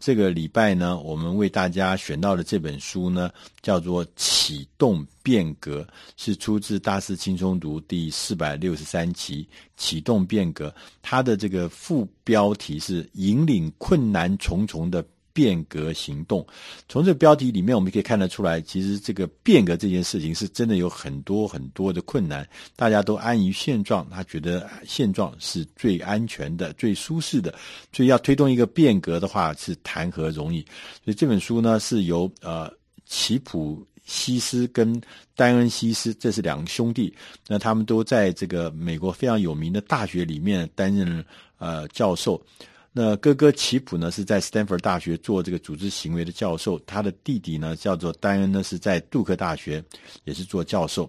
这个礼拜呢，我们为大家选到的这本书呢，叫做《启动变革》，是出自《大师轻松读》第四百六十三期《启动变革》。它的这个副标题是“引领困难重重的”。变革行动，从这标题里面，我们可以看得出来，其实这个变革这件事情是真的有很多很多的困难。大家都安于现状，他觉得现状是最安全的、最舒适的，所以要推动一个变革的话，是谈何容易？所以这本书呢，是由呃齐普西斯跟丹恩西斯，这是两个兄弟，那他们都在这个美国非常有名的大学里面担任呃教授。那哥哥齐普呢，是在斯坦福大学做这个组织行为的教授，他的弟弟呢叫做丹恩呢，是在杜克大学也是做教授。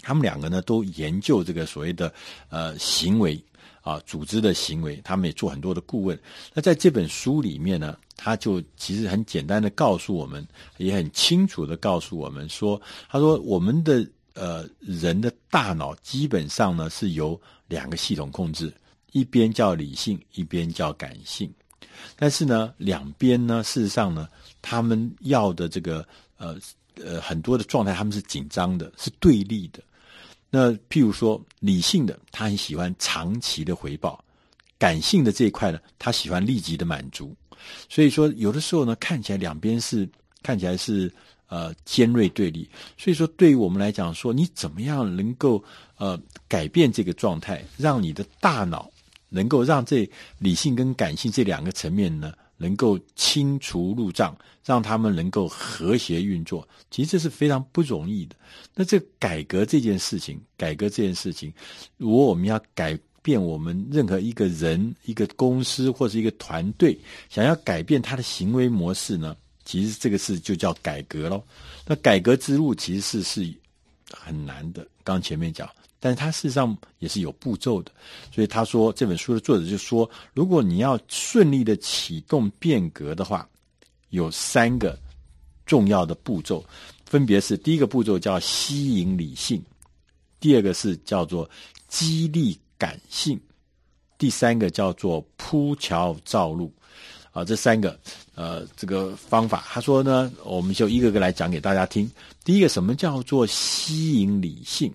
他们两个呢都研究这个所谓的呃行为啊，组织的行为，他们也做很多的顾问。那在这本书里面呢，他就其实很简单的告诉我们，也很清楚的告诉我们说，他说我们的呃人的大脑基本上呢是由两个系统控制。一边叫理性，一边叫感性，但是呢，两边呢，事实上呢，他们要的这个呃呃很多的状态，他们是紧张的，是对立的。那譬如说，理性的他很喜欢长期的回报，感性的这一块呢，他喜欢立即的满足。所以说，有的时候呢，看起来两边是看起来是呃尖锐对立。所以说，对于我们来讲说，你怎么样能够呃改变这个状态，让你的大脑能够让这理性跟感性这两个层面呢，能够清除路障，让他们能够和谐运作，其实这是非常不容易的。那这改革这件事情，改革这件事情，如果我们要改变我们任何一个人、一个公司或是一个团队，想要改变他的行为模式呢，其实这个事就叫改革喽。那改革之路其实是是很难的，刚前面讲。但是它事实上也是有步骤的，所以他说这本书的作者就说，如果你要顺利的启动变革的话，有三个重要的步骤，分别是第一个步骤叫吸引理性，第二个是叫做激励感性，第三个叫做铺桥造路。啊，这三个呃这个方法，他说呢，我们就一个个来讲给大家听。第一个，什么叫做吸引理性？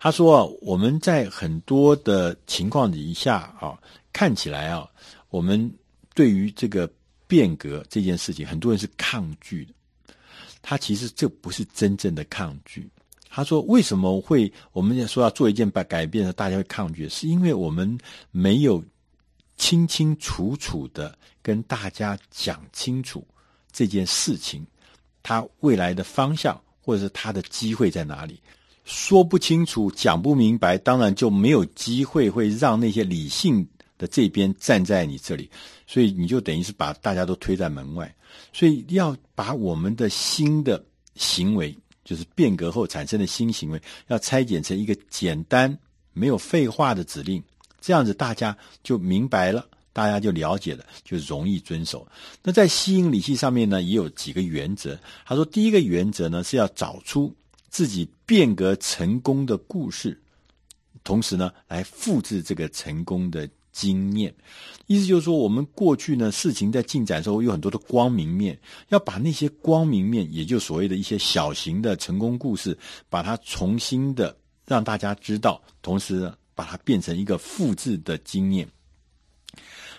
他说：“啊我们在很多的情况底下啊，看起来啊，我们对于这个变革这件事情，很多人是抗拒的。他其实这不是真正的抗拒。他说：为什么会我们说要做一件改改变呢？大家会抗拒，是因为我们没有清清楚楚的跟大家讲清楚这件事情，它未来的方向，或者是它的机会在哪里。”说不清楚，讲不明白，当然就没有机会会让那些理性的这边站在你这里，所以你就等于是把大家都推在门外。所以要把我们的新的行为，就是变革后产生的新行为，要拆解成一个简单、没有废话的指令，这样子大家就明白了，大家就了解了，就容易遵守。那在吸引理性上面呢，也有几个原则。他说，第一个原则呢是要找出。自己变革成功的故事，同时呢，来复制这个成功的经验。意思就是说，我们过去呢，事情在进展的时候有很多的光明面，要把那些光明面，也就所谓的一些小型的成功故事，把它重新的让大家知道，同时呢，把它变成一个复制的经验。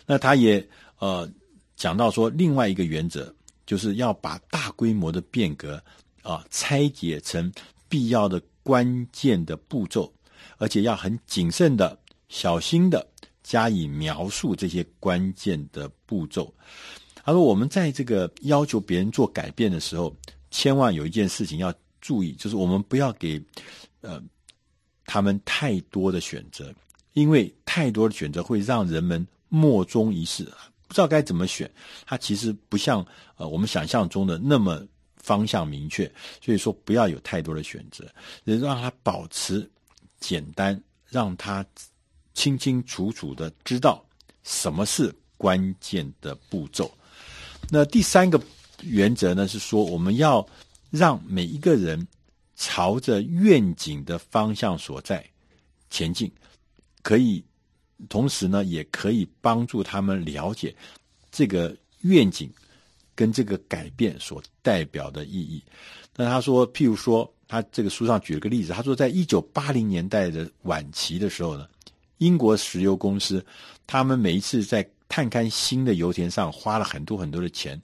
那他也呃讲到说，另外一个原则就是要把大规模的变革。啊，拆解成必要的关键的步骤，而且要很谨慎的、小心的加以描述这些关键的步骤。他说：“我们在这个要求别人做改变的时候，千万有一件事情要注意，就是我们不要给呃他们太多的选择，因为太多的选择会让人们莫衷一是，不知道该怎么选。它其实不像呃我们想象中的那么。”方向明确，所以说不要有太多的选择，也让他保持简单，让他清清楚楚的知道什么是关键的步骤。那第三个原则呢，是说我们要让每一个人朝着愿景的方向所在前进，可以同时呢，也可以帮助他们了解这个愿景跟这个改变所代表的意义。那他说，譬如说，他这个书上举了个例子，他说，在一九八零年代的晚期的时候呢，英国石油公司他们每一次在探勘新的油田上花了很多很多的钱，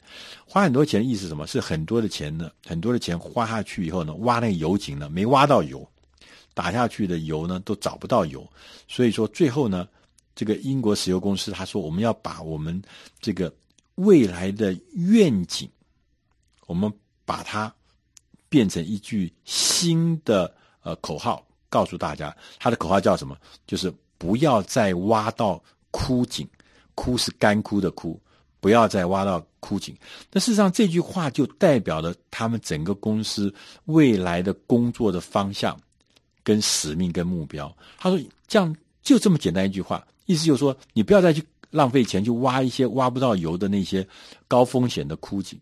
花很多钱的意思是什么？是很多的钱呢，很多的钱花下去以后呢，挖那个油井呢，没挖到油，打下去的油呢都找不到油，所以说最后呢，这个英国石油公司他说，我们要把我们这个未来的愿景，我们把它变成一句新的呃口号，告诉大家，他的口号叫什么？就是不要再挖到枯井。枯是干枯的枯，不要再挖到枯井。那事实上，这句话就代表了他们整个公司未来的工作的方向、跟使命、跟目标。他说：“这样就这么简单一句话，意思就是说，你不要再去浪费钱去挖一些挖不到油的那些高风险的枯井。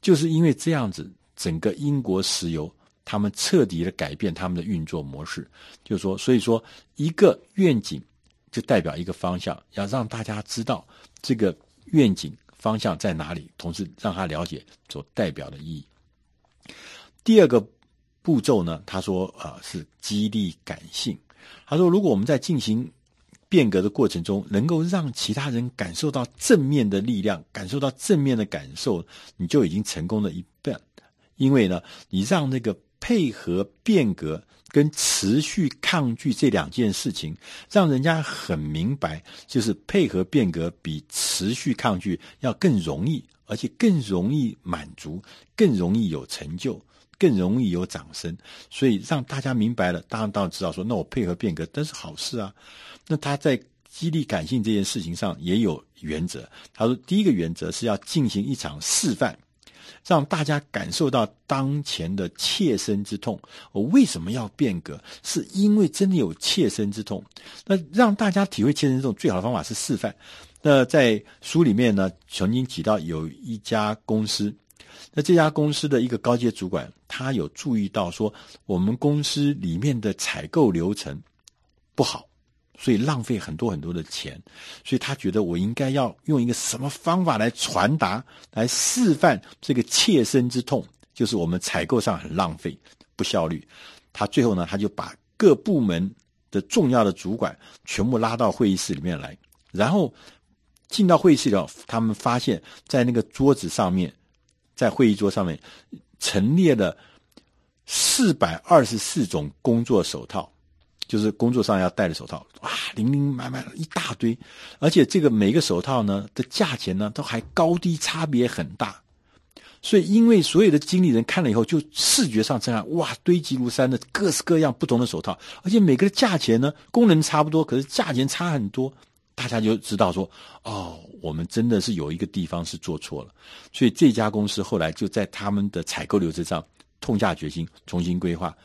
就是因为这样子，整个英国石油他们彻底的改变他们的运作模式。就是说，所以说一个愿景。”就代表一个方向，要让大家知道这个愿景方向在哪里，同时让他了解所代表的意义。第二个步骤呢，他说啊、呃、是激励感性。他说，如果我们在进行变革的过程中，能够让其他人感受到正面的力量，感受到正面的感受，你就已经成功了一半。因为呢，你让那个配合变革。跟持续抗拒这两件事情，让人家很明白，就是配合变革比持续抗拒要更容易，而且更容易满足，更容易有成就，更容易有掌声。所以让大家明白了，当然当然知道说，那我配合变革，这是好事啊。那他在激励感性这件事情上也有原则。他说，第一个原则是要进行一场示范。让大家感受到当前的切身之痛。我为什么要变革？是因为真的有切身之痛。那让大家体会切身之痛，最好的方法是示范。那在书里面呢，曾经提到有一家公司，那这家公司的一个高阶主管，他有注意到说，我们公司里面的采购流程不好。所以浪费很多很多的钱，所以他觉得我应该要用一个什么方法来传达、来示范这个切身之痛，就是我们采购上很浪费、不效率。他最后呢，他就把各部门的重要的主管全部拉到会议室里面来，然后进到会议室里，他们发现，在那个桌子上面，在会议桌上面陈列了四百二十四种工作手套。就是工作上要戴的手套，哇，零零满满一大堆，而且这个每个手套呢的价钱呢都还高低差别很大，所以因为所有的经理人看了以后就视觉上震撼，哇，堆积如山的各式各样不同的手套，而且每个的价钱呢功能差不多，可是价钱差很多，大家就知道说，哦，我们真的是有一个地方是做错了，所以这家公司后来就在他们的采购流程上痛下决心重新规划。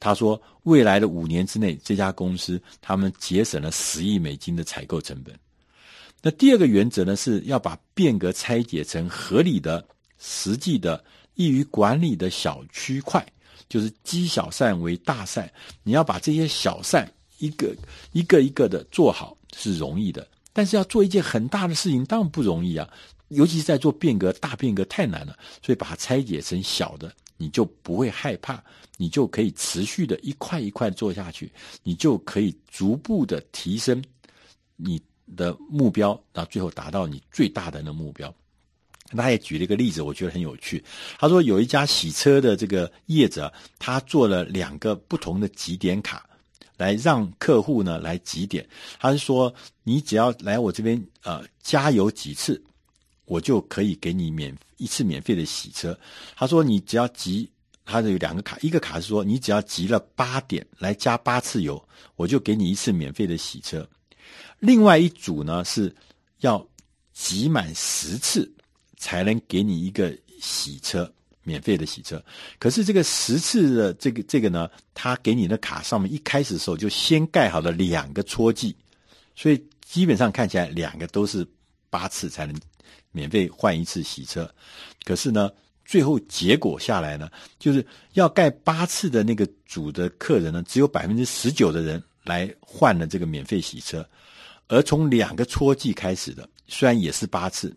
他说：“未来的五年之内，这家公司他们节省了十亿美金的采购成本。那第二个原则呢，是要把变革拆解成合理的、实际的、易于管理的小区块，就是积小善为大善。你要把这些小善一个一个一个的做好是容易的，但是要做一件很大的事情当然不容易啊，尤其是在做变革，大变革太难了，所以把它拆解成小的。”你就不会害怕，你就可以持续的一块一块做下去，你就可以逐步的提升你的目标，到最后达到你最大的那目标。他也举了一个例子，我觉得很有趣。他说有一家洗车的这个业者，他做了两个不同的几点卡，来让客户呢来集点。他是说，你只要来我这边呃加油几次。我就可以给你免一次免费的洗车。他说，你只要集，他有两个卡，一个卡是说你只要集了八点来加八次油，我就给你一次免费的洗车。另外一组呢是要集满十次才能给你一个洗车免费的洗车。可是这个十次的这个这个呢，他给你的卡上面一开始的时候就先盖好了两个戳记，所以基本上看起来两个都是八次才能。免费换一次洗车，可是呢，最后结果下来呢，就是要盖八次的那个组的客人呢，只有百分之十九的人来换了这个免费洗车，而从两个戳记开始的，虽然也是八次，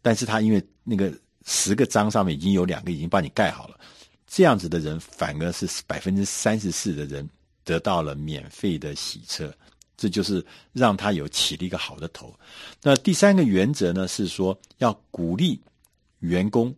但是他因为那个十个章上面已经有两个已经帮你盖好了，这样子的人反而是百分之三十四的人得到了免费的洗车，这就是让他有起了一个好的头。那第三个原则呢，是说要鼓励员工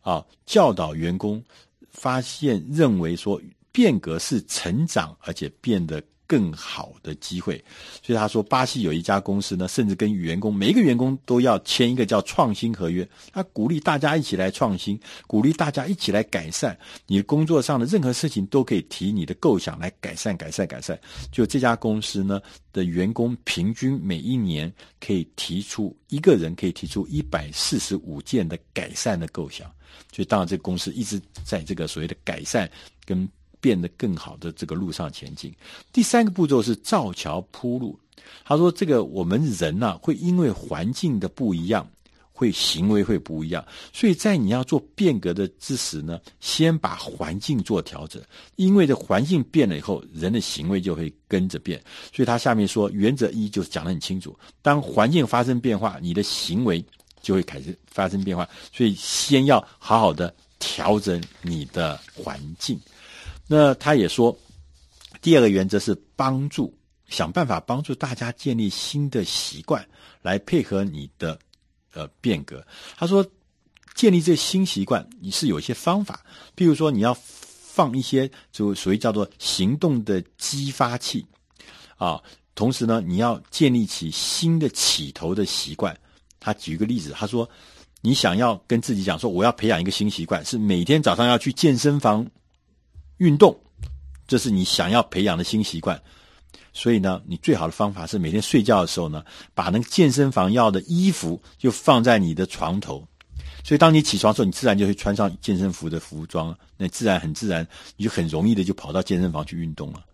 啊，教导员工，发现认为说变革是成长，而且变得。更好的机会，所以他说，巴西有一家公司呢，甚至跟员工每一个员工都要签一个叫创新合约。他鼓励大家一起来创新，鼓励大家一起来改善。你工作上的任何事情都可以提你的构想来改善、改善、改善。就这家公司呢的员工平均每一年可以提出一个人可以提出一百四十五件的改善的构想。所以当然，这个公司一直在这个所谓的改善跟。变得更好的这个路上前进。第三个步骤是造桥铺路。他说：“这个我们人呢、啊，会因为环境的不一样，会行为会不一样。所以在你要做变革的之时呢，先把环境做调整。因为这环境变了以后，人的行为就会跟着变。所以他下面说，原则一就是讲得很清楚：当环境发生变化，你的行为就会开始发生变化。所以先要好好的调整你的环境。”那他也说，第二个原则是帮助，想办法帮助大家建立新的习惯，来配合你的呃变革。他说，建立这新习惯，你是有一些方法，譬如说你要放一些就属于叫做行动的激发器啊，同时呢，你要建立起新的起头的习惯。他举一个例子，他说，你想要跟自己讲说，我要培养一个新习惯，是每天早上要去健身房。运动，这是你想要培养的新习惯，所以呢，你最好的方法是每天睡觉的时候呢，把那个健身房要的衣服就放在你的床头，所以当你起床的时候，你自然就会穿上健身服的服装，那自然很自然，你就很容易的就跑到健身房去运动了。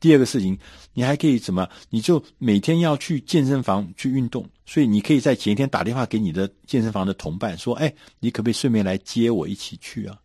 第二个事情，你还可以怎么？你就每天要去健身房去运动，所以你可以在前一天打电话给你的健身房的同伴说：“哎，你可不可以顺便来接我一起去啊？”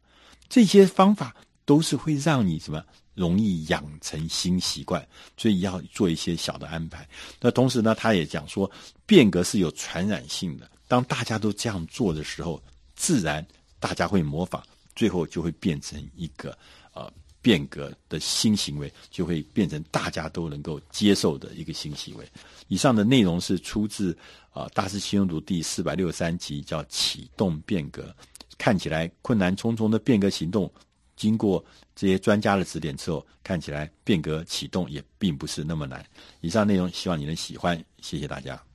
这些方法。都是会让你什么容易养成新习惯，所以要做一些小的安排。那同时呢，他也讲说，变革是有传染性的。当大家都这样做的时候，自然大家会模仿，最后就会变成一个呃变革的新行为，就会变成大家都能够接受的一个新行为。以上的内容是出自啊、呃《大师轻松读》第四百六十三集，叫“启动变革”。看起来困难重重的变革行动。经过这些专家的指点之后，看起来变革启动也并不是那么难。以上内容希望你能喜欢，谢谢大家。